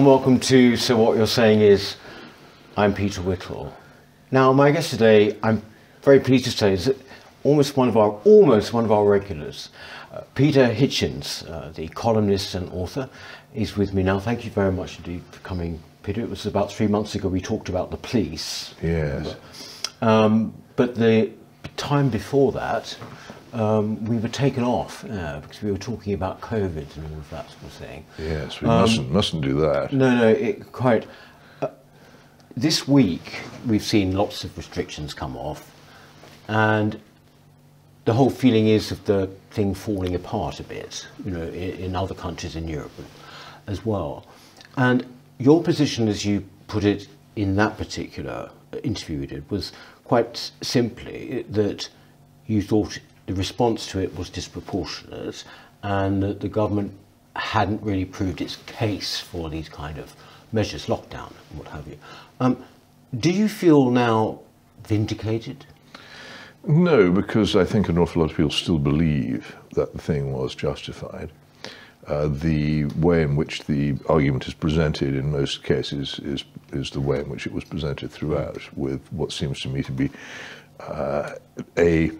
And welcome to So What You're Saying Is. I'm Peter Whittle. Now, my guest today, I'm very pleased to say, is almost one of our almost one of our regulars. Uh, Peter Hitchens, uh, the columnist and author, is with me now. Thank you very much indeed for coming, Peter. It was about three months ago we talked about the police. Yes. Um, but the time before that, um, we were taken off uh, because we were talking about COVID and all of that sort of thing. Yes, we mustn't mustn't do that. No, no, it quite. Uh, this week we've seen lots of restrictions come off, and the whole feeling is of the thing falling apart a bit. You know, in, in other countries in Europe as well. And your position, as you put it in that particular interview you did, was quite simply that you thought the response to it was disproportionate and that the government hadn't really proved its case for these kind of measures, lockdown and what have you. Um, do you feel now vindicated? No, because I think an awful lot of people still believe that the thing was justified. Uh, the way in which the argument is presented in most cases is is the way in which it was presented throughout, with what seems to me to be uh, a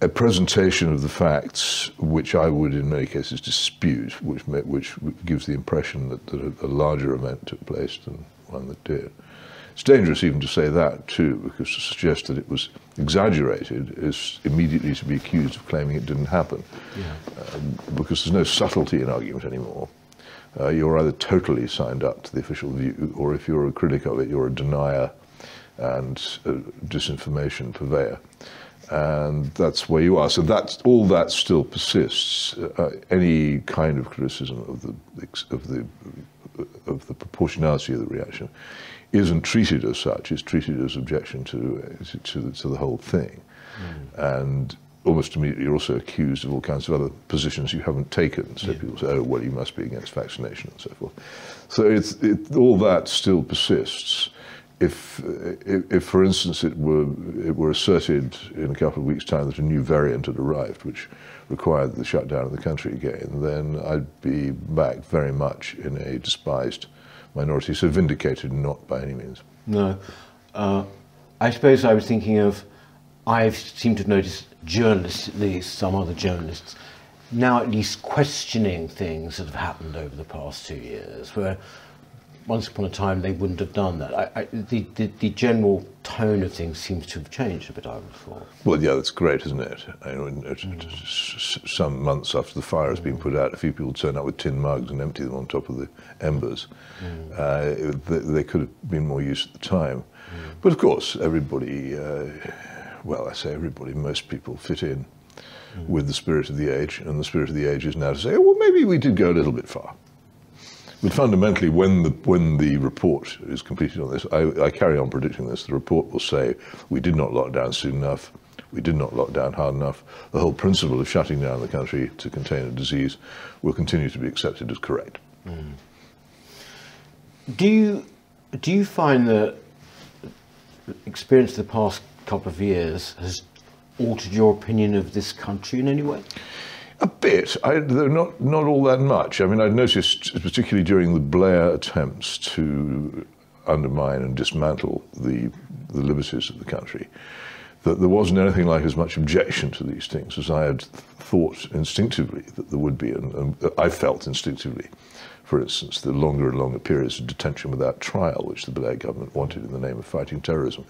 a presentation of the facts which I would in many cases dispute, which which gives the impression that, that a, a larger event took place than one that did. It's dangerous even to say that too, because to suggest that it was exaggerated is immediately to be accused of claiming it didn't happen. Yeah. Um, because there's no subtlety in argument anymore. Uh, you're either totally signed up to the official view, or if you're a critic of it, you're a denier and a disinformation purveyor. And that's where you are. So that's all that still persists. Uh, any kind of criticism of the of the of the proportionality of the reaction isn't treated as such, it's treated as objection to, to, the, to the whole thing. Mm. And almost immediately you're also accused of all kinds of other positions you haven't taken. So yeah. people say, oh, well, you must be against vaccination and so forth. So it's, it, all that still persists. If, if, if, for instance, it were, it were asserted in a couple of weeks' time that a new variant had arrived, which required the shutdown of the country again, then I'd be back very much in a despised minority. So vindicated, not by any means. No. Uh, I suppose I was thinking of, I've seemed to notice journalists, at least some other journalists, now at least questioning things that have happened over the past two years, where once upon a time they wouldn't have done that. I, I, the, the, the, general tone of things seems to have changed a bit, I would have thought. Well, yeah, that's great, isn't it? I mean, mm. Some months after the fire has been put out, a few people turn up with tin mugs and empty them on top of the embers. Mm. Uh, they, they, could have been more used at the time. Mm. But of course, everybody, uh, well, I say everybody, most people fit in mm. with the spirit of the age, and the spirit of the age is now to say, well, maybe we did go a little bit far. But fundamentally, when the when the report is completed on this, I, I, carry on predicting this. The report will say we did not lock down soon enough, we did not lock down hard enough. The whole principle of shutting down the country to contain a disease will continue to be accepted as correct. Mm. Do you do you find that experience of the past couple of years has altered your opinion of this country in any way? A bit, I, though not not all that much. I mean, I noticed, particularly during the Blair attempts to undermine and dismantle the the liberties of the country, that there wasn't anything like as much objection to these things as I had thought instinctively that there would be, and, and I felt instinctively for instance, the longer and longer periods of detention without trial, which the Blair government wanted in the name of fighting terrorism,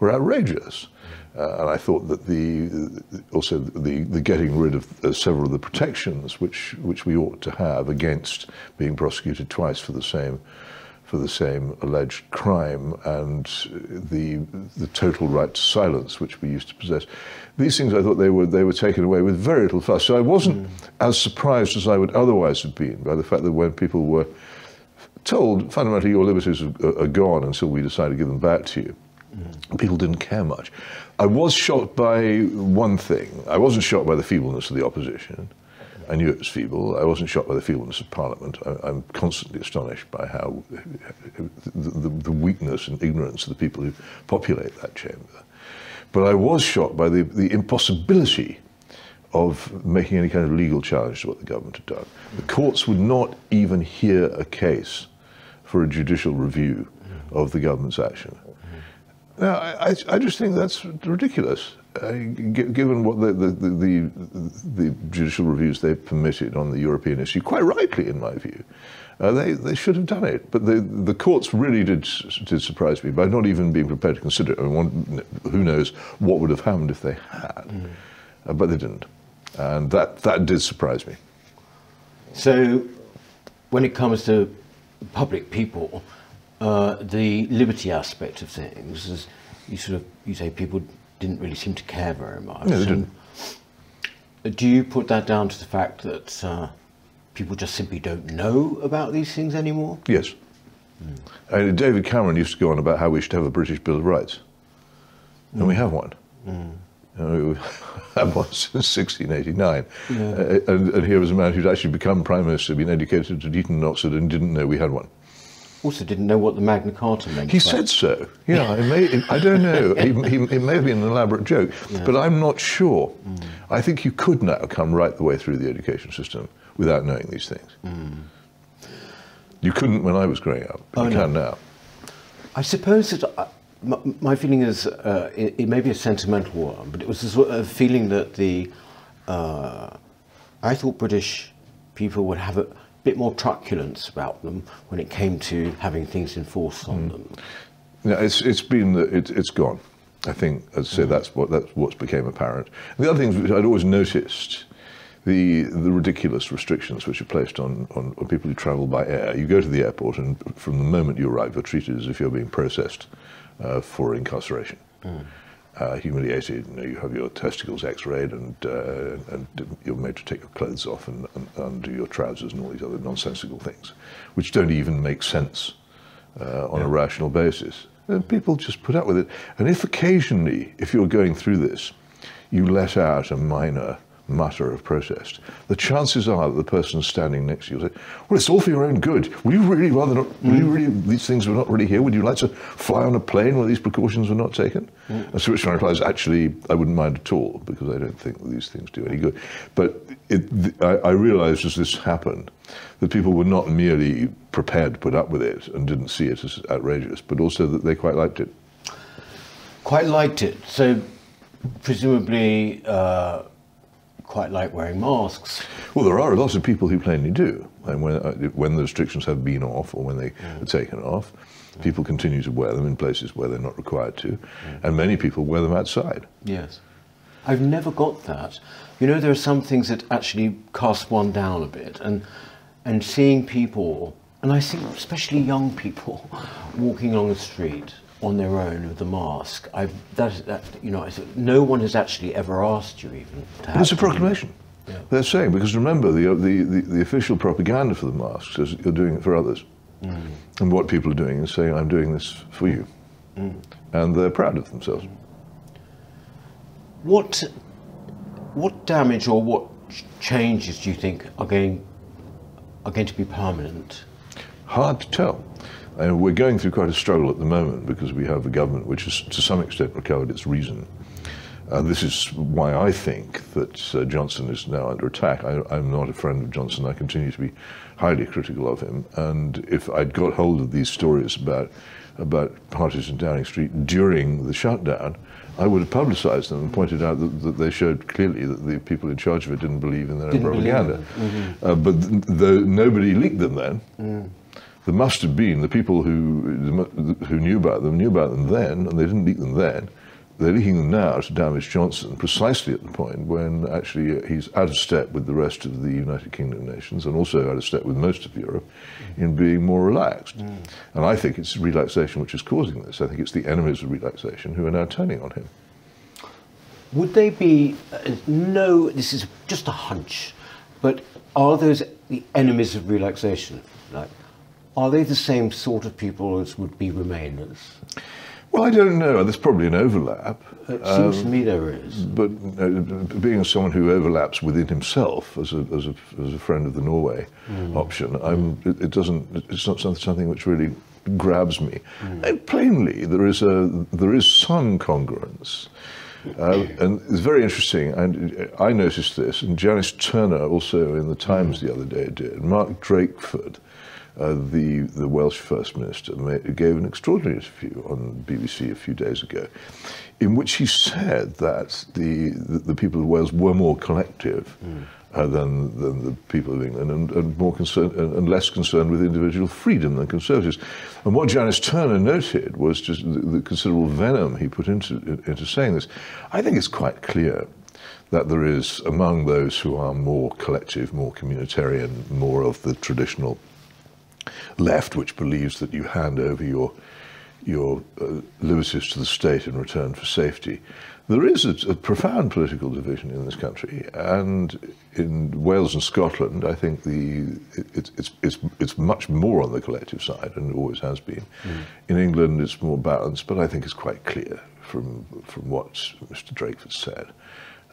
were outrageous. Uh, and I thought that the also the, the getting rid of uh, several of the protections which which we ought to have against being prosecuted twice for the same for the same alleged crime and the the total right to silence which we used to possess. These things I thought they were they were taken away with very little fuss. So I wasn't mm. as surprised as I would otherwise have been by the fact that when people were told fundamentally your liberties are, gone until we decide to give them back to you. Mm. People didn't care much. I was shocked by one thing. I wasn't shocked by the feebleness of the opposition. I knew it was feeble. I wasn't shocked by the feebleness of Parliament. I, am constantly astonished by how the, the, the, weakness and ignorance of the people who populate that chamber. But I was shocked by the, the impossibility of making any kind of legal challenge to what the government had done. The courts would not even hear a case for a judicial review of the government's action. Now, I, I, I just think that's ridiculous, uh, given what the, the, the, the, judicial reviews they've permitted on the European issue, quite rightly, in my view. Uh, they, they should have done it, but the, the courts really did, did surprise me by not even being prepared to consider it. I mean, one, who knows what would have happened if they had, uh, but they didn't. And that, that did surprise me. So, when it comes to public people, uh, the liberty aspect of things is you sort of you say people didn't really seem to care very much. No, they didn't. And do you put that down to the fact that uh, people just simply don't know about these things anymore? Yes. I mean, David Cameron used to go on about how we should have a British Bill of Rights. And we have one. You know, we have one since 1689. Uh, and, and here was a man who'd actually become Prime Minister, been educated at Eton and Oxford, and didn't know we had one. Also, didn't know what the Magna Carta meant. He said so. Yeah, it may, it, I don't know. He, he, it may have been an elaborate joke, but I'm not sure. I think you could now come right the way through the education system without knowing these things. You couldn't when I was growing up, but Oh, you no. can now. I suppose that uh, my, my feeling is uh, it, it may be a sentimental one, but it was a sort of feeling that the uh, I thought British people would have a bit more truculence about them when it came to having things enforced on hmm. them. No, it's it's been it, it's gone. I think, as I say, hmm. that's what that's what's became apparent. The other things which I'd always noticed, the the ridiculous restrictions which are placed on, on, on people who travel by air. You go to the airport, and from the moment you arrive, you're treated as if you're being processed uh, for incarceration. Hmm. Uh, humiliated, you, know, you have your testicles X-rayed, and uh, and you're made to take your clothes off and, and undo your trousers and all these other nonsensical things, which don't even make sense uh, on a rational basis. And people just put up with it. And if occasionally, if you're going through this, you let out a minor mutter of protest, the chances are that the person standing next to you will say, "Well, it's all for your own good. Would you really rather not? Would you really? These things were not really here. Would you like to fly on a plane where these precautions were not taken?" And to which one replies, "Actually, I wouldn't mind at all because I don't think these things do any good." But it, th- I, I realised as this happened that people were not merely prepared to put up with it and didn't see it as outrageous, but also that they quite liked it. Quite liked it. So presumably uh, quite like wearing masks. Well, there are a lot of people who plainly do. And when, uh, when the restrictions have been off or when they mm. are taken off, mm. people continue to wear them in places where they're not required to. Mm. And many people wear them outside. Yes. I've never got that. You know, there are some things that actually cast one down a bit, and and seeing people, and I see especially young people, walking along the street on their own with the mask. I've that that you know, I said, no one has actually ever asked you even to have. It's a proclamation. Yeah. They're saying, because remember, the, uh, the, the, the official propaganda for the masks is you're doing it for others. Mm. And what people are doing is saying, I'm doing this for you. Mm. And they're proud of themselves. What what damage or what changes do you think are going are going to be permanent? Hard to tell. And we're going through quite a struggle at the moment because we have a government which has, to some extent, recovered its reason. Uh, this is why I think that uh, Johnson is now under attack. I, I'm not a friend of Johnson. I continue to be highly critical of him. And if I'd got hold of these stories about about parties in Downing Street during the shutdown, I would have publicised them and pointed out that, that they showed clearly that the people in charge of it didn't believe in their own Didn't believe propaganda. Uh, but th- nobody leaked them then, there must have been the people who who knew about them knew about them then, and they didn't leak them then. They're leaking them now to damage Johnson precisely at the point when actually he's out of step with the rest of the United Kingdom nations and also out of step with most of Europe in being more relaxed. And I think it's relaxation which is causing this. I think it's the enemies of relaxation who are now turning on him. Would they be, uh, no, this is just a hunch, but are those the enemies of relaxation? Like, are they the same sort of people as would be Remainers? Well, I don't know. There's probably an overlap. It seems to me um, there is. But uh, being someone who overlaps within himself as a, as a, as a friend of the Norway hmm. option, I'm, it, it doesn't. It's not some- something which really grabs me. And plainly, there is a there is some congruence Uh, and it's very interesting. And uh, I noticed this, and Janice Turner also in the Times hmm. the other day did. Mark Drakeford, uh, the the Welsh First Minister, gave an extraordinary interview on BBC a few days ago, in which he said that the the, the people of Wales were more collective. Mm uh, than, than the people of England and, and more concerned and, and, less concerned with individual freedom than Conservatives. And what Janice Turner noted was just the, the considerable venom he put into, into saying this. I think it's quite clear that there is among those who are more collective, more communitarian, more of the traditional left, which believes that you hand over your your uh, liberties to the state in return for safety. There is a, a, profound political division in this country, and in Wales and Scotland, I think the it, it's it's it's much more on the collective side, and it always has been. Mm. In England, it's more balanced, but I think it's quite clear from from what Mr. Drakeford said.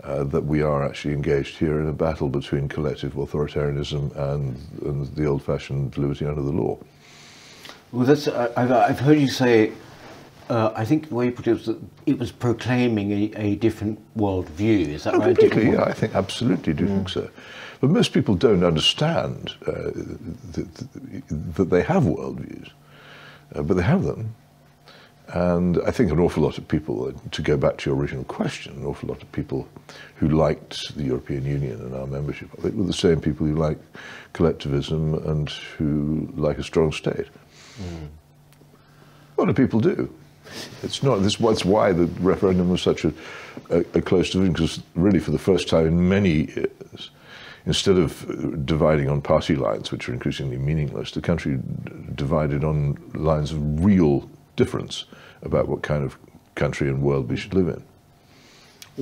Uh, that we are actually engaged here in a battle between collective authoritarianism and, and the old-fashioned liberty under the law. Well, that's I've, I've heard you say uh, I think the way you put it was that it was proclaiming a, a different worldview. Is that oh, right? Completely, yeah, I think absolutely do mm. think so. But most people don't understand uh, that, that, they have worldviews, uh, but they have them. And I think an awful lot of people, to go back to your original question, an awful lot of people who liked the European Union and our membership of it were the same people who like collectivism and who like a strong state. Mm. Lot of people do. It's not. This was why the referendum was such a, a, a close division, because really, for the first time in many years, instead of dividing on party lines, which are increasingly meaningless, the country divided on lines of real difference about what kind of country and world we should live in.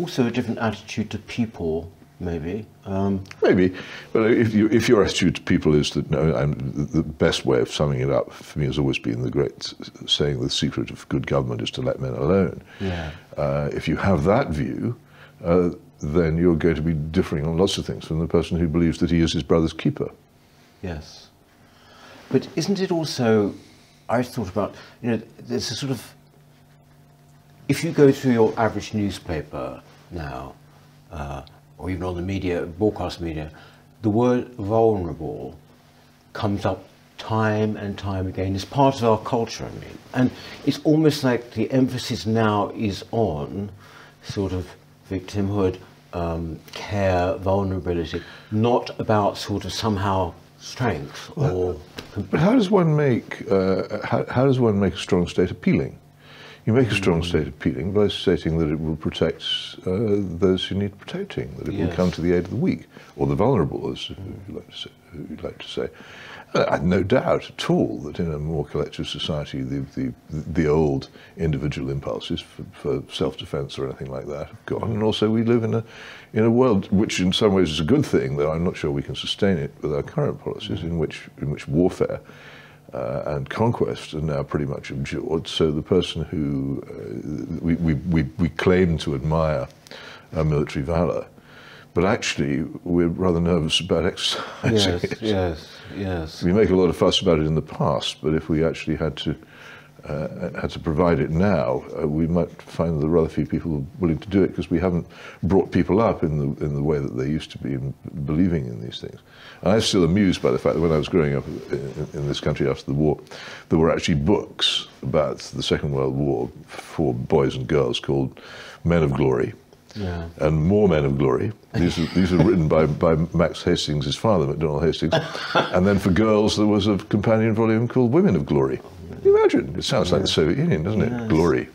Also, a different attitude to people Maybe. Um, Maybe, but if, you, if your attitude to people is that no, I'm, the best way of summing it up for me has always been the great saying: "The secret of good government is to let men alone." Yeah. Uh, if you have that view, uh, then you're going to be differing on lots of things from the person who believes that he is his brother's keeper. Yes, but isn't it also? I thought about you know there's a sort of if you go through your average newspaper now. Uh, or even on the media, broadcast media, the word vulnerable comes up time and time again. It's part of our culture, I mean. And it's almost like the emphasis now is on sort of victimhood, um, care, vulnerability, not about sort of somehow strength or. But how does one make uh, how, how does one make a strong state appealing? You make a strong state appealing by stating that it will protect uh, those who need protecting, that it yes. will come to the aid of the weak or the vulnerable, as you like to say. You'd like to say. I have no doubt at all that in a more collective society, the, the, the old individual impulses for, for self-defense or anything like that have gone. And also we live in a, in a world which in some ways is a good thing, though I'm not sure we can sustain it with our current policies, in which, in which warfare uh, and conquest are now pretty much abjured. So the person who uh, we, we, we, we, claim to admire our military valor, but actually we're rather nervous about exercising yes, it. Yes, yes. We make a lot of fuss about it in the past, but if we actually had to uh, had to provide it now, uh, we might find that rather few people willing to do it because we haven't brought people up in the in the way that they used to be in believing in these things. And I'm still amused by the fact that when I was growing up in, in this country after the war, there were actually books about the Second World War for boys and girls called Men of Glory. Yeah. and more men of glory. These are, these are written by, by Max Hastings, his father, Macdonald Hastings. and then for girls, there was a companion volume called Women of Glory. You imagine? It sounds like the Soviet Union, doesn't it? Glory.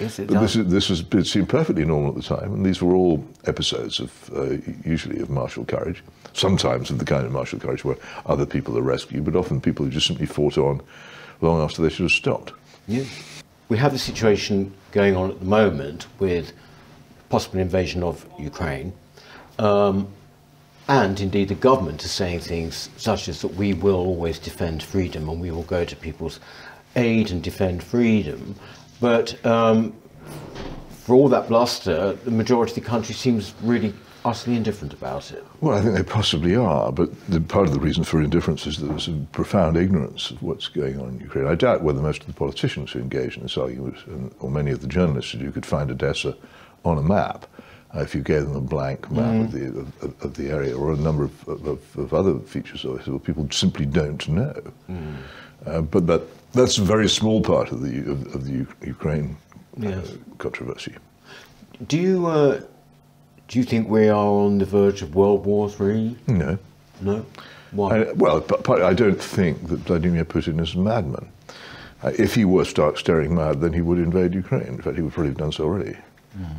Yes, it but does. this, is, this was, it seemed perfectly normal at the time, and these were all episodes of, uh, usually of martial courage, sometimes of the kind of martial courage where other people are rescued, but often people who just simply fought on long after they should have stopped. Yeah. We have a situation going on at the moment with possible invasion of Ukraine, um, and indeed the government is saying things such as that we will always defend freedom and we will go to people's aid and defend freedom. But um, for all that bluster, the majority of the country seems really utterly indifferent about it. Well, I think they possibly are, but the, part of the reason for indifference is that there's a profound ignorance of what's going on in Ukraine. I doubt whether most of the politicians who engage in this argument, or many of the journalists who do, could find Odessa on a map. Uh, if you gave them a blank map mm. of, the, of, of, the area or a number of, of, of other features of it, people simply don't know. Mm. Uh, but that, that's a very small part of the, of, of the Ukraine uh, yes. controversy. Do you, uh, do you think we are on the verge of World War Three? No. No? Why? I, well, I don't think that Vladimir Putin is a madman. Uh, if he were stark staring mad, then he would invade Ukraine. In fact, he would probably have done so already. Mm.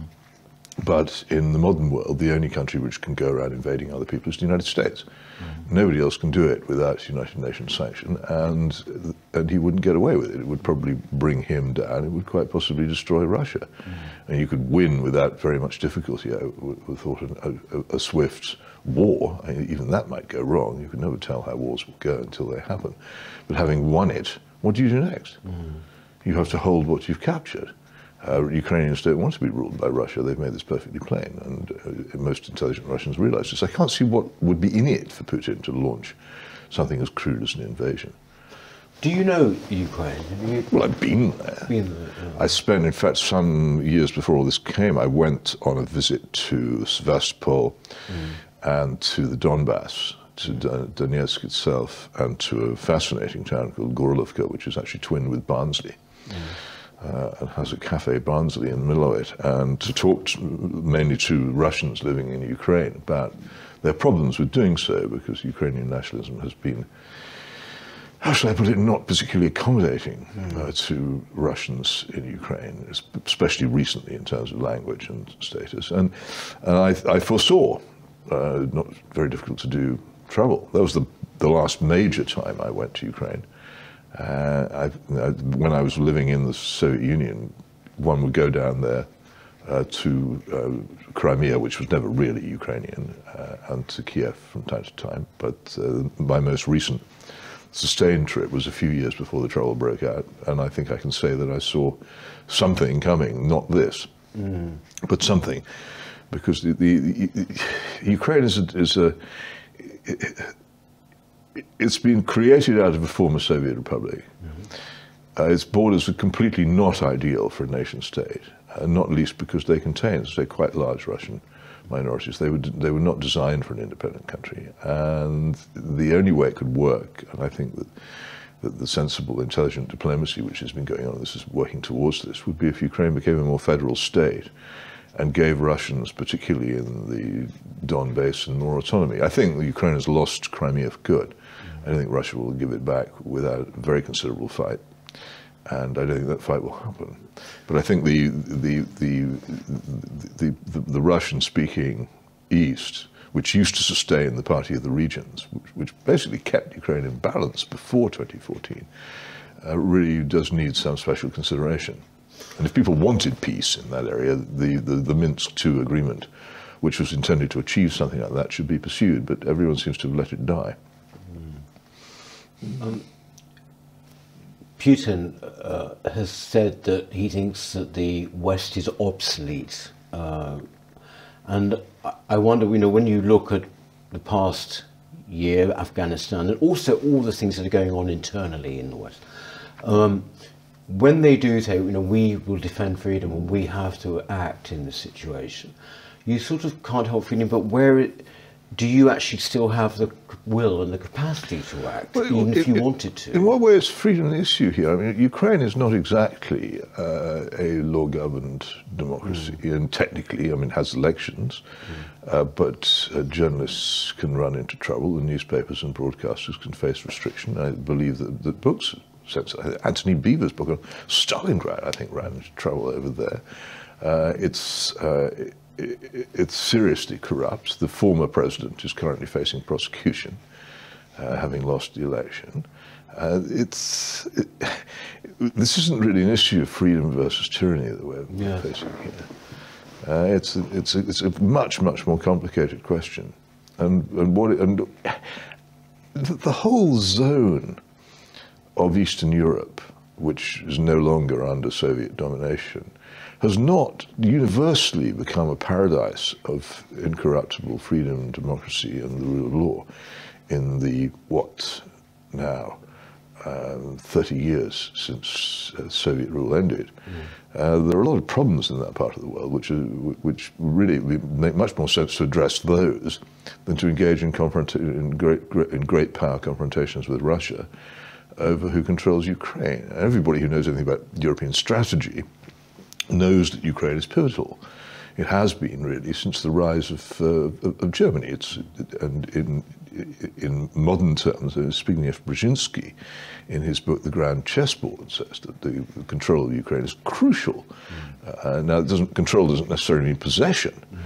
But in the modern world, the only country which can go around invading other people is the United States. Mm. Nobody else can do it without United Nations sanction, and and he wouldn't get away with it. It would probably bring him down. It would quite possibly destroy Russia, mm. and you could win without very much difficulty. I would thought a, a, a swift war, even that might go wrong. You can never tell how wars will go until they happen. But having won it, what do you do next? Mm. You have to hold what you've captured. Uh, Ukrainians don't want to be ruled by Russia. They've made this perfectly plain, and uh, most intelligent Russians realize this. I can't see what would be in it for Putin to launch something as crude as an invasion. Do you know Ukraine? You... Well, I've been there. Been there yeah. I spent, in fact, some years before all this came, I went on a visit to Sevastopol mm. and to the Donbass, to Donetsk itself, and to a fascinating town called Gorlovka, which is actually twinned with Barnsley. Mm uh, and has a cafe Barnsley in the middle of it, and to talk to, mainly to Russians living in Ukraine about their problems with doing so, because Ukrainian nationalism has been, how shall I put it, not particularly accommodating mm. uh, to Russians in Ukraine, especially recently in terms of language and status. And, and I, I foresaw, uh, not very difficult to do, trouble. That was the, the last major time I went to Ukraine. Uh, I, I, when I was living in the Soviet Union, one would go down there uh, to uh, Crimea, which was never really Ukrainian, uh, and to Kiev from time to time. But uh, my most recent sustained trip was a few years before the trouble broke out, and I think I can say that I saw something coming, not this, mm. but something, because the, the, the Ukraine is a, is a it's been created out of a former Soviet republic. Mm-hmm. Uh, its borders are completely not ideal for a nation state, uh, not least because they contain, say, quite large Russian minorities. They were, they were not designed for an independent country. And the only way it could work, and I think that, that the sensible, intelligent diplomacy which has been going on, this is working towards this, would be if Ukraine became a more federal state and gave Russians, particularly in the Don Basin, more autonomy. I think Ukraine has lost Crimea for good. I don't think Russia will give it back without a very considerable fight, and I don't think that fight will happen. But I think the the the the, the, the Russian-speaking East, which used to sustain the Party of the Regions, which, which basically kept Ukraine in balance before 2014, uh, really does need some special consideration. And if people wanted peace in that area, the, the, the Minsk II agreement, which was intended to achieve something like that, should be pursued. But everyone seems to have let it die. Um, Putin uh, has said that he thinks that the West is obsolete. Uh, and I wonder, you know, when you look at the past year, Afghanistan, and also all the things that are going on internally in the West, um, when they do say, you know, we will defend freedom and we have to act in this situation, you sort of can't help feeling, but where it, do you actually still have the will and the capacity to act, well, even it, if you it, wanted to? In what way is freedom an issue here? I mean, Ukraine is not exactly uh, a law-governed democracy, mm. and technically, I mean, has elections, mm. uh, but uh, journalists can run into trouble, and newspapers and broadcasters can face restriction. I believe that, that books, since Antony Beevor's book on Stalingrad, I think, ran into trouble over there. Uh, it's uh, it's seriously corrupts. The former president is currently facing prosecution, uh, having lost the election. Uh, it's it, this isn't really an issue of freedom versus tyranny that we're yeah. facing here. Uh, it's a, it's a, it's a much much more complicated question, and and what it, and the whole zone of Eastern Europe, which is no longer under Soviet domination, has not universally become a paradise of incorruptible freedom, democracy, and the rule of law in the what now um, 30 years since uh, Soviet rule ended, mm. uh, there are a lot of problems in that part of the world which, are, which really make much more sense to address those than to engage in, in, great, great, in great power confrontations with Russia over who controls Ukraine. Everybody who knows anything about European strategy knows that Ukraine is pivotal. It has been really since the rise of, uh, of Germany. It's and in in modern terms, uh, Zbigniew Brzezinski, in his book *The Grand Chessboard*, says that the control of Ukraine is crucial. Mm. Uh, now, it doesn't control doesn't necessarily mean possession. Mm.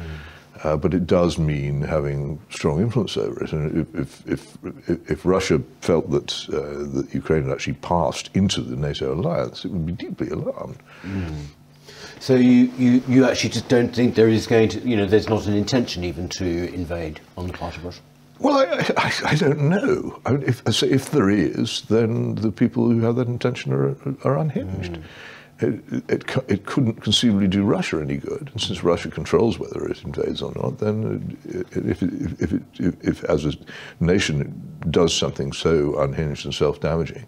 Uh, but it does mean having strong influence over it. And if, if, if, if Russia felt that, uh, that Ukraine had actually passed into the NATO alliance, it would be deeply alarmed. Mm. So you, you, you actually just don't think there is going to, you know, there's not an intention even to invade on the part of Russia? Well, I, I, I don't know. I mean, if, if there is, then the people who have that intention are, are unhinged. Mm. It, it, it, couldn't conceivably do Russia any good. And since Russia controls whether it invades or not, then if, if, if, if, as a nation it does something so unhinged and self-damaging,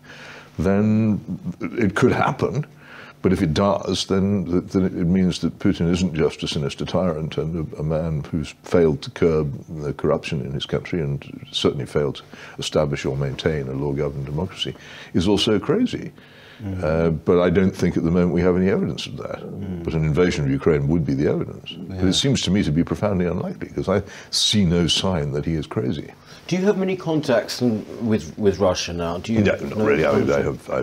then it could happen. But if it does, then, then it means that Putin isn't just a sinister tyrant and a, a, man who's failed to curb the corruption in his country and certainly failed to establish or maintain a law-governed democracy, is also crazy. Mm. Uh, but I don't think at the moment we have any evidence of that. Mm. But an invasion of Ukraine would be the evidence. Yeah. But it seems to me to be profoundly unlikely because I see no sign that he is crazy. Do you have many contacts with with Russia now? Do you? No, not really. I, I, have, I,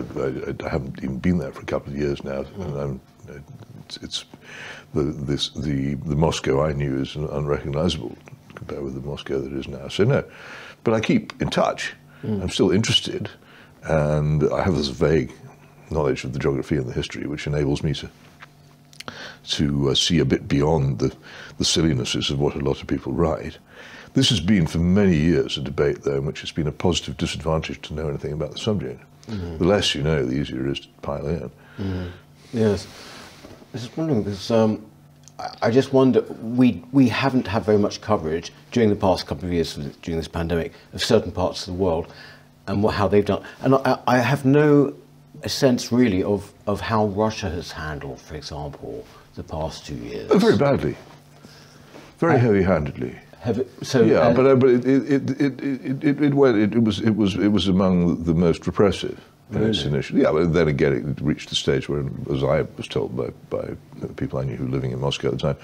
I, haven't even been there for a couple of years now, mm. and it's, it's, the this the the Moscow I knew is unrecognizable compared with the Moscow that is now. So no, but I keep in touch. Mm. I'm still interested, and I have this vague knowledge of the geography and the history, which enables me to to uh, see a bit beyond the, the sillinesses of what a lot of people write. This has been for many years a debate, though, in which it's been a positive disadvantage to know anything about the subject. Mm-hmm. The less you know, the easier it is to pile in. Mm-hmm. Yes. I was wondering because um, I just wonder we we haven't had very much coverage during the past couple of years during this pandemic of certain parts of the world and what, how they've done, and I, I have no sense really of of how Russia has handled, for example, the past two years. Oh, very badly, very heavy-handedly. It, so yeah, uh, but uh, but it it, it, it, it, it, went, it, was it was it was among the most repressive in its initial. Yeah, but then again, it reached the stage where, as I was told by by people I knew who were living in Moscow at the time,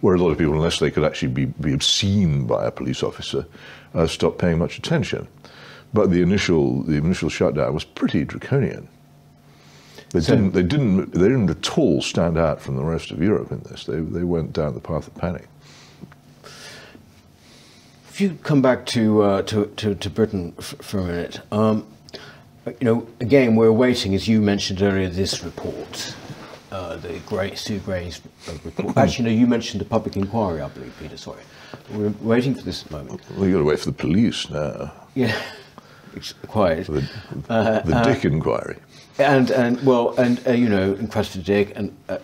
where a lot of people, unless they could actually be be obscene by a police officer, uh, stopped paying much attention. But the initial the initial shutdown was pretty draconian. They so, didn't they didn't they didn't at all stand out from the rest of Europe in this. They they went down the path of panic. If you come back to uh, to, to, to, Britain for a minute, um, you know, again, we're waiting, as you mentioned earlier, this report, uh, the Gray, Sue Gray's report. Actually, no, you mentioned the public inquiry, I believe, Peter. Sorry, we're waiting for this moment. Well, you got to wait for the police now. Yeah, it's quiet. The, uh, the uh, Dick inquiry. And and well, and uh, you know, Cressida Dick, and uh,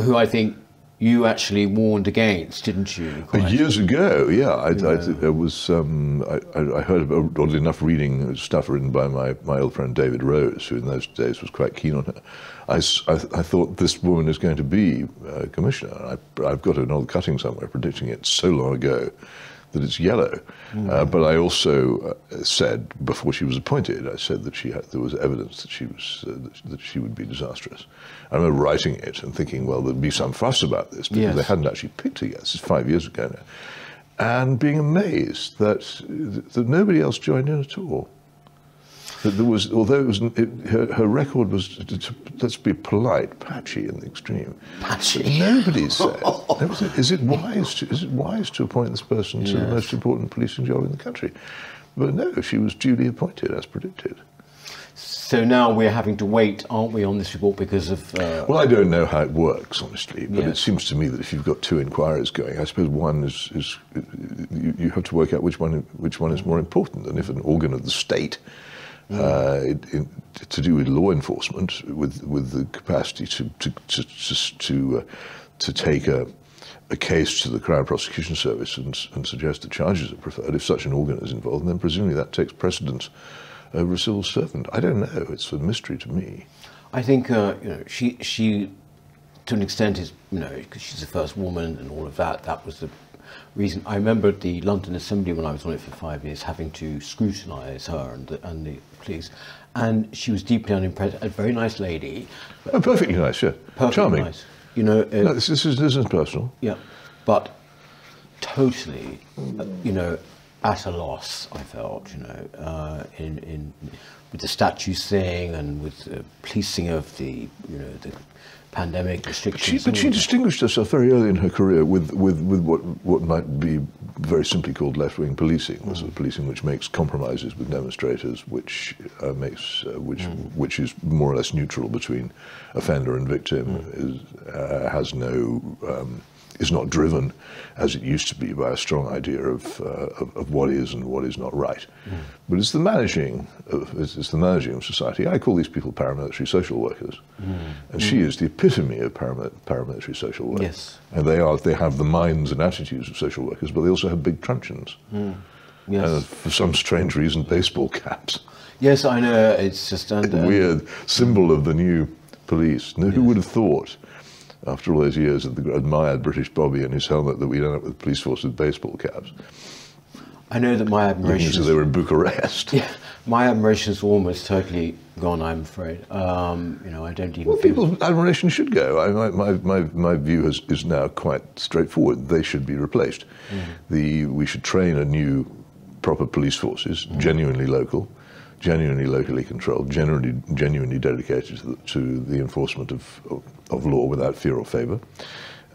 who I think you actually warned against, didn't you? Quite? Years ago, yeah. I, yeah. I, was, um, I, I, heard, about, oddly enough, reading stuff written by my, my old friend David Rose, who in those days was quite keen on her. I, I, I thought this woman is going to be uh, commissioner. I, I've got an old cutting somewhere predicting it so long ago that it's yellow. Mm. Uh, but I also uh, said before she was appointed, I said that she had, there was evidence that she was uh, that, she would be disastrous. I remember writing it and thinking, well, there'd be some fuss about this because yes. they hadn't actually picked her yet. This is five years ago now, and being amazed that that nobody else joined in at all there was, although it was, it, her, her, record was, let's be polite, patchy in the extreme. Patchy. Nobody said, nobody said is it wise to, is it wise to appoint this person yes. to the most important policing job in the country? But no, she was duly appointed as predicted. So now we're having to wait, aren't we, on this report because of? Uh, well, I don't know how it works, honestly, but it seems to me that if you've got two inquiries going, I suppose one is, is you, you have to work out which one which one is more important, and if an organ of the state uh, in, to do with law enforcement, with with the capacity to to to to, to, uh, to take a, a case to the Crown Prosecution Service and, and suggest that charges are preferred. If such an organ is involved, and then presumably that takes precedence over a civil servant? I don't know. It's a mystery to me. I think uh, you know she she to an extent is you know because she's the first woman and all of that. That was the reason. I remember the London Assembly when I was on it for five years, having to scrutinise her and the, and the police, and she was deeply unimpressed. A very nice lady, Oh, perfectly nice, yeah. perfectly Charming. nice. You know, uh, No, this, this, is, this isn't personal. yeah, but totally, uh, you know, at a loss. I felt, you know, uh, in in with the statues thing and with the policing of the, you know, the pandemic restrictions. but she of that. distinguished herself very early in her career with, with, with what, what might be very simply called left-wing policing, the sort of policing which makes compromises with demonstrators, which uh, makes uh, which which is more or less neutral between offender and victim, is, uh, has no um, is not driven as it used to be by a strong idea of, uh, of, of what is and what is not right. Mm. But it's the managing of, it's, it's the managing of society. I call these people paramilitary social workers, mm. and she mm. is the epitome of paramil- paramilitary social work. Yes. And they are they have the minds and attitudes of social workers, but they also have big truncheons. Yes. And for some strange reason, baseball caps. Yes, I know. It's just A weird symbol of the new police. Now, Who would have thought, after all those years of the admired British Bobby and his helmet, that we'd end up with police force with baseball caps? I know that my admiration. though they were in Bucharest. Yeah, my admiration is almost totally gone. I'm afraid. Um, you know, I don't even. Well, people's admiration should go. I, my, my, my, my view is, is now quite straightforward. They should be replaced. The, we should train a new proper police forces, genuinely local, genuinely locally controlled, genuinely, genuinely dedicated to the, to the enforcement of, of, of law without fear or favour.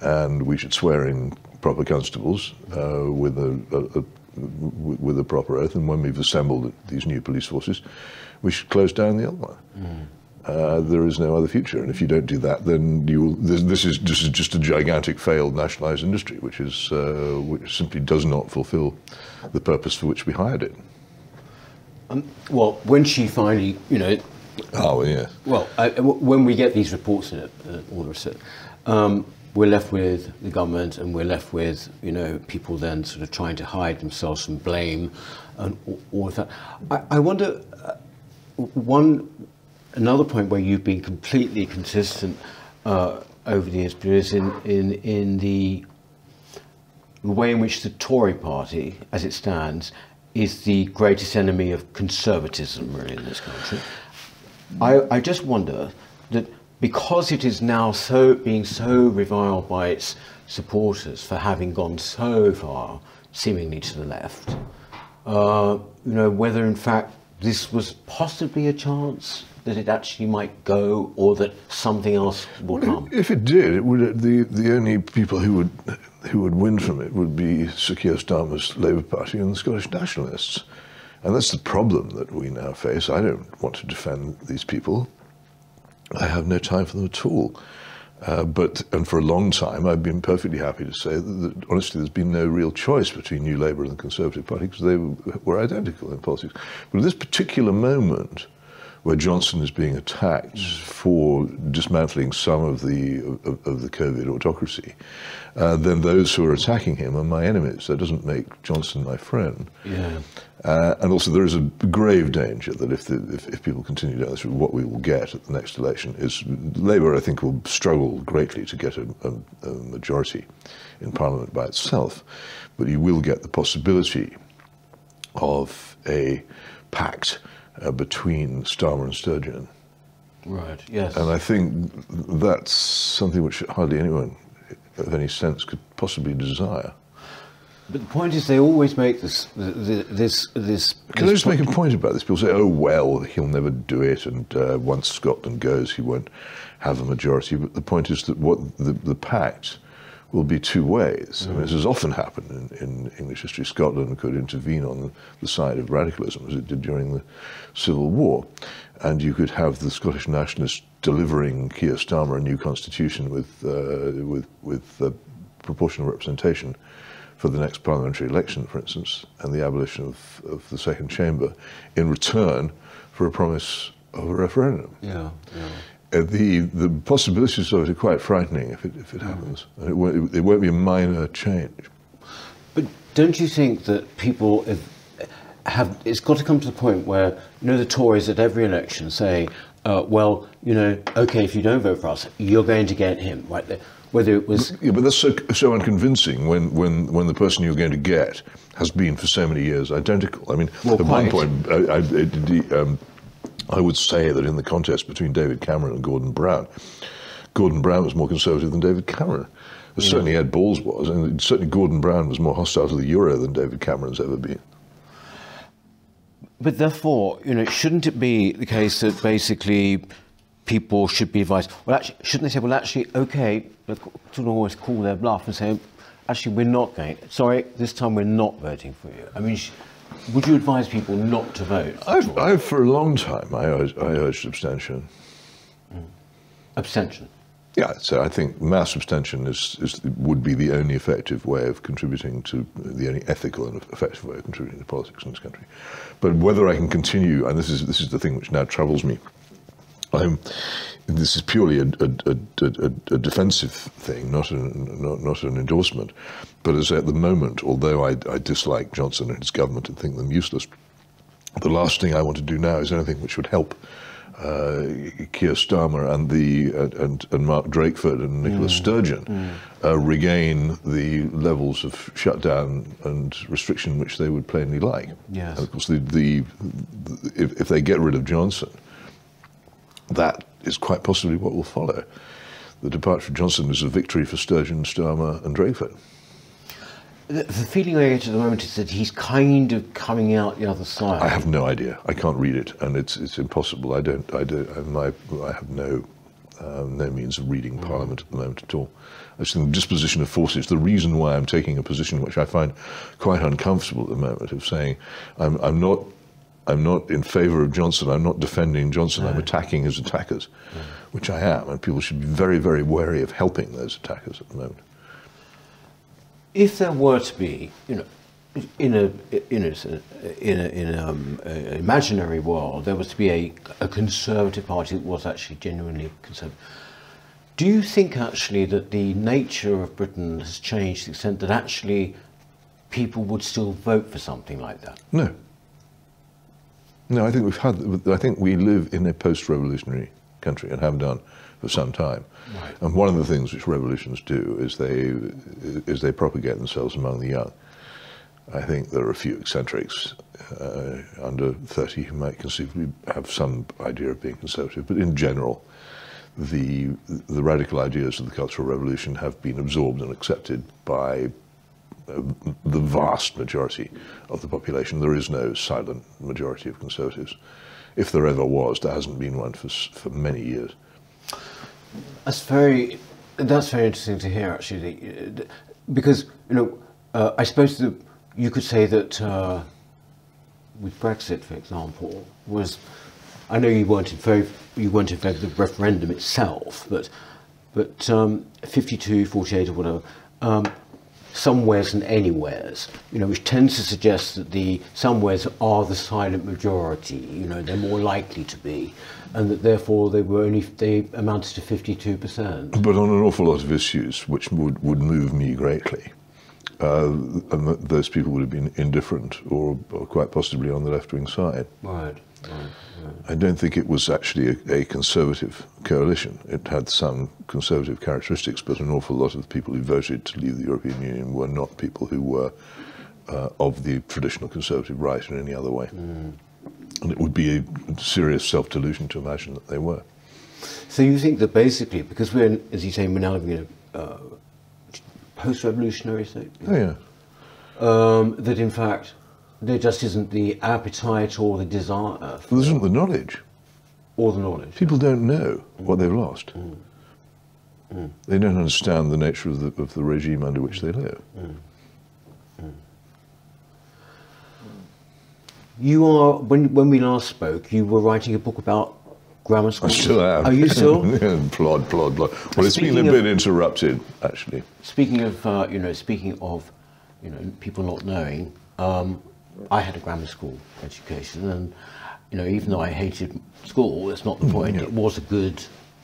And we should swear in proper constables uh, with a, a, a with with a proper oath. And when we've assembled these new police forces, we should close down the other one uh, there is no other future. And if you don't do that, then you will, this, this is this is just a gigantic failed nationalised industry, which is uh, which simply does not fulfil the purpose for which we hired it. well, when she finally, you know, Oh yeah, well, I, when we get these reports in it, uh, all the it, um, we're left with the government, and we're left with, you know, people then sort of trying to hide themselves from blame, and all, all of that. I, I wonder, uh, one another point where you've been completely consistent uh, over the years, is in in in the the way in which the Tory party, as it stands, is the greatest enemy of conservatism really in this country. I, I just wonder that because it is now so being so reviled by its supporters for having gone so far, seemingly to the left, uh, you know, whether in fact this was possibly a chance that it actually might go, or that something else will come. if it did, it would the the only people who would who would win from it would be Sir Keir Starmer's Labour Party and the Scottish Nationalists, and that's the problem that we now face. I don't want to defend these people. I have no time for them at all. Uh, but and for a long time, I've been perfectly happy to say that, that honestly, there's been no real choice between New Labour and the Conservative Party because they were, identical in politics. But at this particular moment, where Johnson is being attacked for dismantling some of the of, of the COVID autocracy, uh, then those who are attacking him are my enemies. That doesn't make Johnson my friend. Yeah. Uh, and also, there is a grave danger that if, the, if, if people continue down this route, what we will get at the next election is Labour, I think, will struggle greatly to get a, a, a majority in Parliament by itself. But you will get the possibility of a pact uh, between Starmer and Sturgeon. Right. Yes. And I think that's something which hardly anyone of any sense could possibly desire. But the point is, they always make this this this. Can I this just make a point about this? People say, "Oh well, he'll never do it," and uh, once Scotland goes, he won't have a majority. But the point is that what the, the pact will be two ways. I mean, this has often happened in, in English history. Scotland could intervene on the, the side of radicalism, as it did during the Civil War, and you could have the Scottish nationalists delivering Keir Starmer a new constitution with uh, with with uh, proportional representation for the next parliamentary election, for instance, and the abolition of, of the second chamber in return for a promise of a referendum. Yeah. yeah. Uh, the the possibilities of it are quite frightening if it if it happens, and it won't, it won't be a minor change. But don't you think that people, if, have it's got to come to the point where you know the Tories at every election say, uh, well, you know, okay, if you don't vote for us, you're going to get him right there. Whether it was Yeah, but that's so, so unconvincing when, when, when the person you're going to get has been for so many years identical. I mean, Well, at one point, I, I, it- um, I would say that in the contest between David Cameron and Gordon Brown, Gordon Brown was more conservative than David Cameron. Certainly Ed Balls was, and certainly Gordon Brown was more hostile to the euro than David Cameron's ever been. But therefore, you know, shouldn't it be the case that basically people should be advised? Well, actually, shouldn't they say, well, actually, okay, of always call their bluff and say, actually, we're not going. Sorry, this time we're not voting for you. I mean, would you advise people not to vote? I've, I've for a long time, I, urged- I urged abstention. Mm. Abstention. Yeah, so I think mass abstention is, is would be the only effective way of contributing to the only ethical and effective way of contributing to politics in this country. But whether I can continue, and this is this is the thing which now troubles me. I'm, this is purely a, a, a, a, defensive thing, not an, not, not an endorsement. But as at the moment, although I, I dislike Johnson and his government and think them useless, the last thing I want to do now is anything which would help uh, Keir Starmer and the uh, and, and Mark Drakeford and Nicola Sturgeon uh, regain the levels of shutdown and restriction which they would plainly like. Yes. And of course, the, the, the if, if they get rid of Johnson, that is quite possibly what will follow. The departure of Johnson is a victory for Sturgeon, Starmer, and Drakeford. The, the feeling I get at the moment is that he's kind of coming out the other side. I have no idea. I can't read it, and it's it's impossible. I don't. I don't. I, my, I have no um, no means of reading Parliament at the moment at all. I just think the disposition of forces. The reason why I'm taking a position which I find quite uncomfortable at the moment of saying I'm I'm not. I'm not in favour of Johnson. I'm not defending Johnson. I'm attacking his attackers, which I am, and people should be very, very wary of helping those attackers at the moment. if there were to be, you know, in a in a in a in a, um, a imaginary world, there was to be a, a conservative party that was actually genuinely conservative. Do you think actually that the nature of Britain has changed to the extent that actually people would still vote for something like that? No. No, I think we've had. I think we live in a post-revolutionary country and have done for some time. Right. And one of the things which revolutions do is they is they propagate themselves among the young. I think there are a few eccentrics uh, under 30 who might conceivably have some idea of being conservative, but in general, the the radical ideas of the Cultural Revolution have been absorbed and accepted by the vast majority of the population. There is no silent majority of conservatives. If there ever was, there hasn't been one for for many years. That's very that's very interesting to hear actually, uh, because you know uh, I suppose that you could say that uh, with Brexit, for example, was I know you weren't in favor you weren't in favour of the referendum itself, but but um, 52, 48 or whatever. Um, somewheres and anywheres, you know, which tends to suggest that the somewheres are the silent majority, you know, they're more likely to be, and that therefore they were only, they amounted to 52%. But on an awful lot of issues, which would, would move me greatly, uh, and those people would have been indifferent or, or quite possibly on the left-wing side. Right, right, I don't think it was actually a, a conservative coalition. It had some conservative characteristics, but an awful lot of the people who voted to leave the European Union were not people who were uh, of the traditional conservative right in any other way. And it would be a serious self-delusion to imagine that they were. So you think that basically, because we're, in- as you say, we're now living in a uh, post-revolutionary state, Oh yeah. um, that in fact there just isn't the appetite or the desire Well, there isn't the knowledge. or the knowledge. People don't know what they've lost. They don't understand the nature of the, of the regime under which they live. You are when when we last spoke, you were writing a book about grammar school. I still am. Are you still? Yeah, plod, plod, plod. Well, it's been a of- bit interrupted, actually. Speaking of, uh, you know, speaking of, you know, people not knowing, um, I had a grammar school education, and you know, even though I hated school, that's not the point. yeah. It was a good.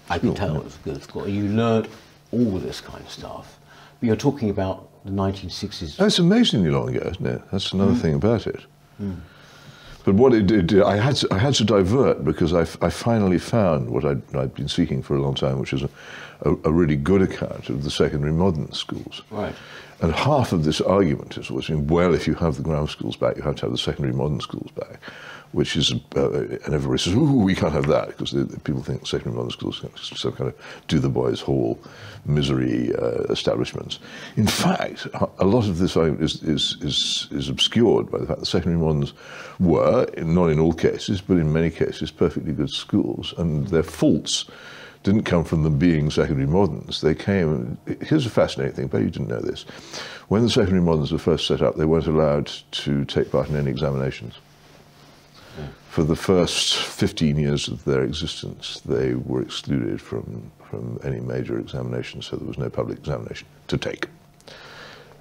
I could School, tell it was a good school. You learned all this kind of stuff. But you're talking about the 1960s. That's amazingly long ago, isn't it? That's another Mm. thing about it. But what it did, I had to, I had to divert because I, I finally found what I'd, I'd been seeking for a long time, which is a, a, a really good account of the secondary modern schools. Right. And half of this argument is always, well, if you have the grammar schools back, you have to have the secondary modern schools back, which is, uh, and everybody says, ooh, we can't have that, because people think secondary modern schools are some kind of Dotheboys Hall misery uh, establishments. In fact, a lot of this argument is, is, is, is obscured by the fact that secondary moderns were, not in all cases, but in many cases, perfectly good schools, and their faults didn't come from them being secondary moderns. They came, here's a fascinating thing, but you didn't know this. When the secondary moderns were first set up, they weren't allowed to take part in any examinations. For the first 15 years of their existence, they were excluded from, from any major examination, so there was no public examination to take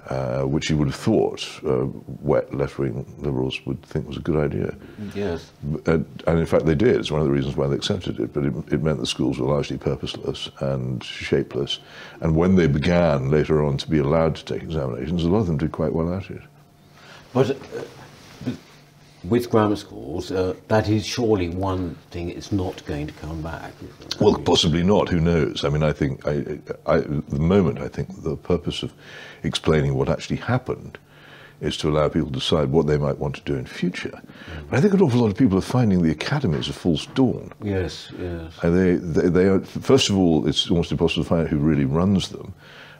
uh, which you would have thought uh, wet left-wing liberals would think was a good idea. Yes. And, and, in fact, they did. It's one of the reasons why they accepted it. But it, it, meant the schools were largely purposeless and shapeless. And when they began later on to be allowed to take examinations, a lot of them did quite well at it. But uh, with grammar schools, uh, that is surely one thing it's not going to come back. Well, possibly not. Who knows? I mean, I think, I, I, at the moment, I think the purpose of explaining what actually happened is to allow people to decide what they might want to do in future. Mm. But I think an awful lot of people are finding the academies a false dawn. Yes, yes. And they, they, they are, first of all, it's almost impossible to find out who really runs them.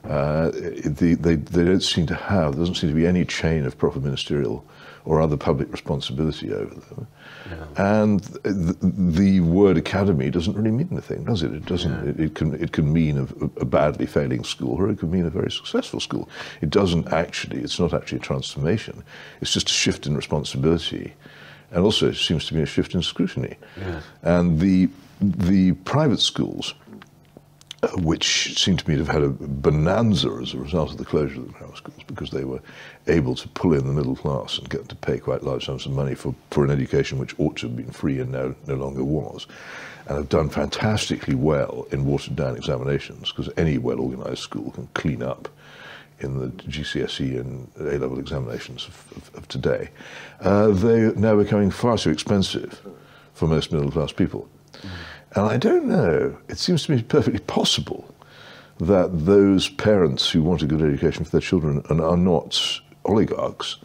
Uh, they, they, they don't seem to have, there doesn't seem to be any chain of proper ministerial or other public responsibility over them. Yeah. And the, the, word academy doesn't really mean anything, does it? It doesn't. Yeah. It, it, can it can mean a, a, badly failing school, or it can mean a very successful school. It doesn't actually. It's not actually a transformation. It's just a shift in responsibility, and also it seems to be a shift in scrutiny. Yeah. And the the private schools which seemed to me to have had a bonanza as a result of the closure of the grammar schools because they were able to pull in the middle class and get to pay quite large sums of money for, for an education which ought to have been free and now no longer was. And have done fantastically well in watered down examinations because any well organized school can clean up in the GCSE and A level examinations of, of, of today. Uh, they now becoming far too expensive for most middle class people. Mm. And I don't know, it seems to me perfectly possible that those parents who want a good education for their children and are not oligarchs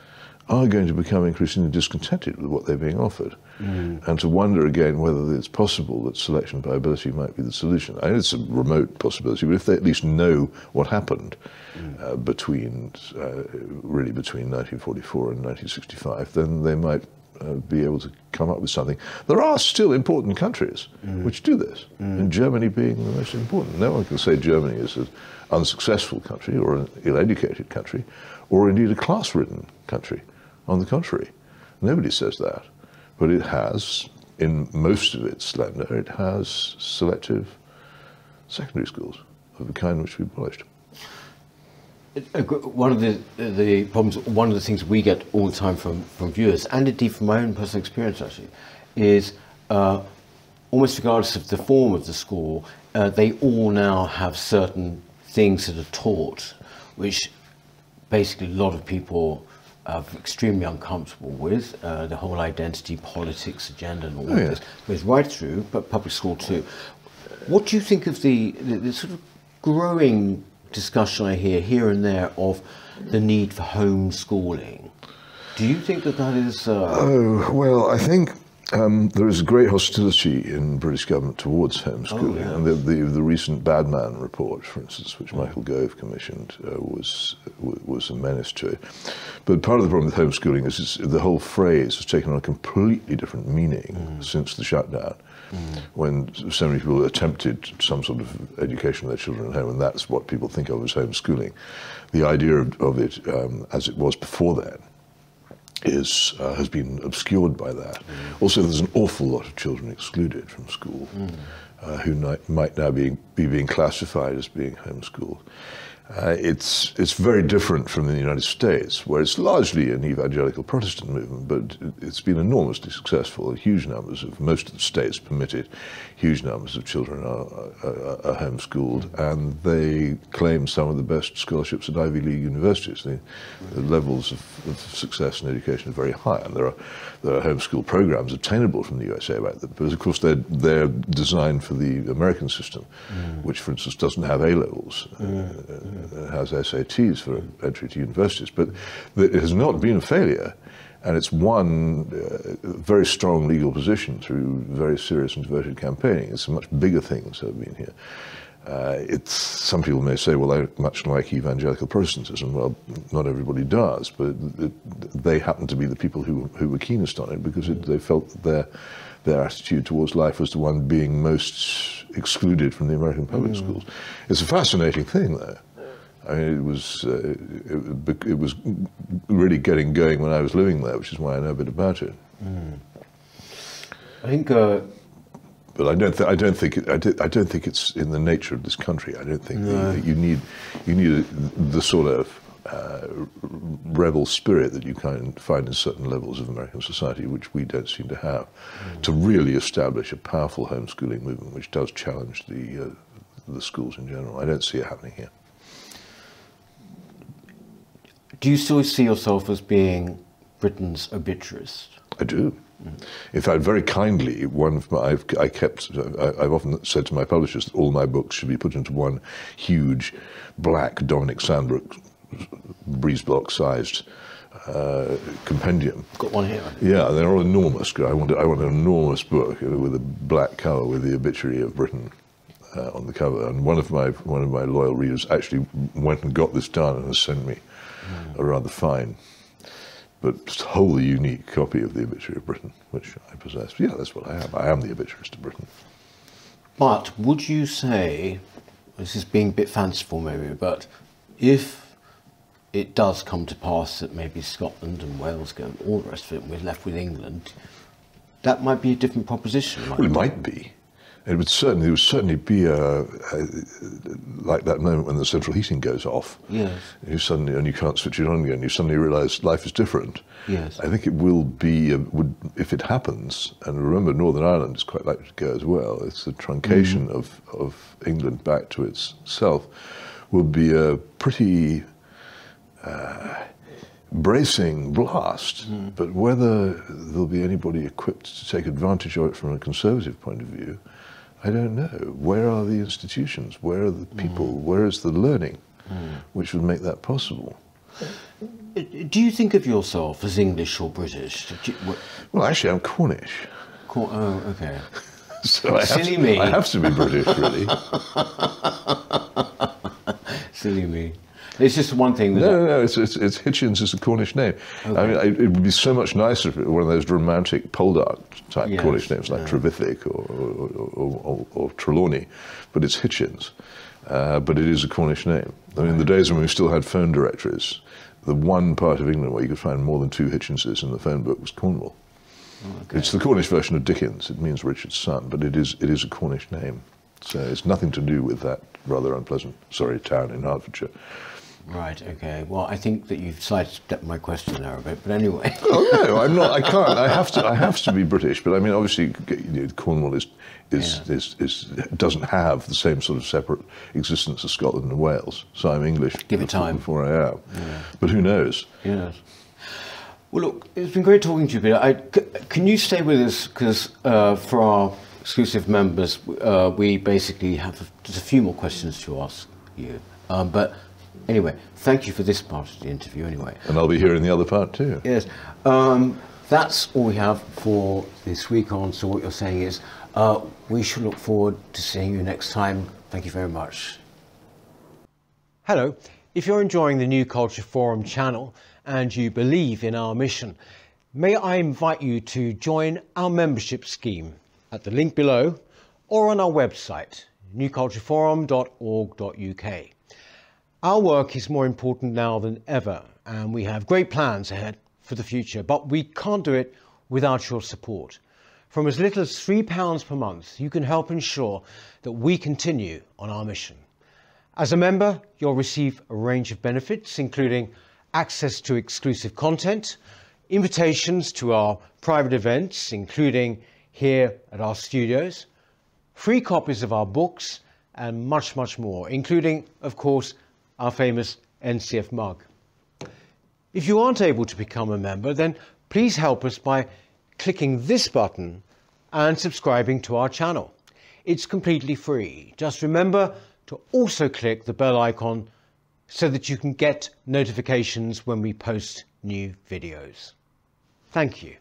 are going to become increasingly discontented with what they're being offered. Mm. And to wonder again whether it's possible that selection by ability might be the solution. I know it's a remote possibility, but if they at least know what happened mm. uh, between, uh, really between 1944 and 1965, then they might uh, be able to come up with something. There are still important countries mm. which do this, mm. and Germany being the most important. No one can say Germany is an unsuccessful country or an ill-educated country or indeed a class-ridden country. On the contrary, nobody says that. But it has, in most of its splendor, it has selective secondary schools of the kind which we abolished. One of the the problems, one of the things we get all the time from, from viewers, and indeed from my own personal experience actually, is uh, almost regardless of the form of the school, uh, they all now have certain things that are taught, which basically a lot of people are extremely uncomfortable with. Uh, the whole identity politics agenda and all oh, this goes right through, but public school too. What do you think of the, the, the sort of growing discussion I hear here and there of the need for homeschooling. Do you think that that is? Uh... Oh well, I think um, there is great hostility in British government towards homeschooling, oh, yeah. and the, the, the, recent Badman report, for instance, which Michael Gove commissioned, uh, was was a menace to it. But part of the problem with homeschooling is the whole phrase has taken on a completely different meaning mm. since the shutdown. Mm. When so many people attempted some sort of education of their children at home, and that's what people think of as homeschooling. The idea of, of it, um, as it was before then, is uh, has been obscured by that. Mm. Also, there's an awful lot of children excluded from school mm. uh, who might, might now be, be being classified as being homeschooled. Uh, it's it's very different from the United States, where it's largely an evangelical Protestant movement, but it's been enormously successful. Huge numbers of most of the states permitted, huge numbers of children are, are, are homeschooled, and they claim some of the best scholarships at Ivy League universities. The, the levels of, of, success in education are very high, and there are there are homeschool programs obtainable from the USA about them, but of course they're they're designed for the American system, mm. which, for instance, doesn't have A levels. Mm. Uh, uh, has SATs for entry to universities, but it has not been a failure. And it's won uh, a very strong legal position through very serious and devoted campaigning. It's much bigger things that have been here. Uh, it's some people may say, well, I much like evangelical Protestantism. Well, not everybody does, but it, they happen to be the people who who were keenest on it because it, they felt that their their attitude towards life was the one being most excluded from the American public mm. schools. It's a fascinating thing, though. I mean, it was uh, it, it, was really getting going when I was living there, which is why I know a bit about it. Mm. I think, uh, but I don't. Th- I don't think. It, I, do, I don't think it's in the nature of this country. I don't think no. you need you need the sort of uh, rebel spirit that you can find in certain levels of American society, which we don't seem to have, mm. to really establish a powerful homeschooling movement, which does challenge the uh, the schools in general. I don't see it happening here. Do you still see yourself as being Britain's obituarist? I do. Mm. In fact, very kindly, one of my, I've, I kept, I, have often said to my publishers that all my books should be put into one huge black Dominic Sandbrook breeze block sized uh, compendium. Got one here. Yeah, they're all enormous. I want, I want an enormous book with a black cover with the obituary of Britain uh, on the cover. And one of my one of my loyal readers actually went and got this done and has sent me. A rather fine but wholly unique copy of the Obituary of Britain, which I possess. Yeah, that's what I am. I am the Obituarist of Britain. But would you say, this is being a bit fanciful maybe, but if it does come to pass that maybe Scotland and Wales go, and all the rest of it, and we're left with England, that might be a different proposition. Well, it might be. It would certainly, it would certainly be a, a, like that moment when the central heating goes off. Yes. You suddenly, and you can't switch it on again. You suddenly realise life is different. Yes. I think it will be, a, would, if it happens, and remember Northern Ireland is quite likely to go as well. It's the truncation mm. of, of England back to itself will be a pretty uh, bracing blast. Mm. But whether there'll be anybody equipped to take advantage of it from a conservative point of view I don't know. Where are the institutions? Where are the people? Mm. Where is the learning mm. which would make that possible? Do you think of yourself as English or British? You, well, actually, I'm Cornish. Cor- oh, okay. so I Silly to, me. I have to be British, really. Silly me. It's just one thing. no, no, no. It's, it's, it's, Hitchens is a Cornish name. Okay. I mean, I, it would be so much nicer if it were one of those romantic Poldark type yes, Cornish names like yeah. Trevithick or, or, or, or, Trelawney, but it's Hitchens. Uh, but it is a Cornish name. I mean, in the days when we still had phone directories, the one part of England where you could find more than two Hitchenses in the phone book was Cornwall. Okay. It's the Cornish version of Dickens. It means Richard's son, but it is it is a Cornish name. So it's nothing to do with that rather unpleasant, sorry, town in Hertfordshire. Right. Okay. Well, I think that you've sidestepped my question there a bit, but anyway. oh no, I'm not. I can't. I have to. I have to be British. But I mean, obviously, you know, Cornwall is is, yeah. is, is doesn't have the same sort of separate existence as Scotland and Wales. So I'm English. Give it time before I am. Yeah. But who knows? Yes. Well, look, it's been great talking to you, Peter. I, can you stay with us because uh, for our exclusive members, uh, we basically have just a few more questions to ask you. Um, but Anyway, thank you for this part of the interview anyway. And I'll be here in the other part too. Yes. Um, that's all we have for this week on. So what you're saying is uh, we should look forward to seeing you next time. Thank you very much. Hello. If you're enjoying the New Culture Forum channel and you believe in our mission, may I invite you to join our membership scheme at the link below or on our website, newcultureforum.org.uk. Our work is more important now than ever, and we have great plans ahead for the future, but we can't do it without your support. From as little as £3 per month, you can help ensure that we continue on our mission. As a member, you'll receive a range of benefits, including access to exclusive content, invitations to our private events, including here at our studios, free copies of our books, and much, much more, including, of course, our famous NCF mug. If you aren't able to become a member, then please help us by clicking this button and subscribing to our channel. It's completely free. Just remember to also click the bell icon so that you can get notifications when we post new videos. Thank you.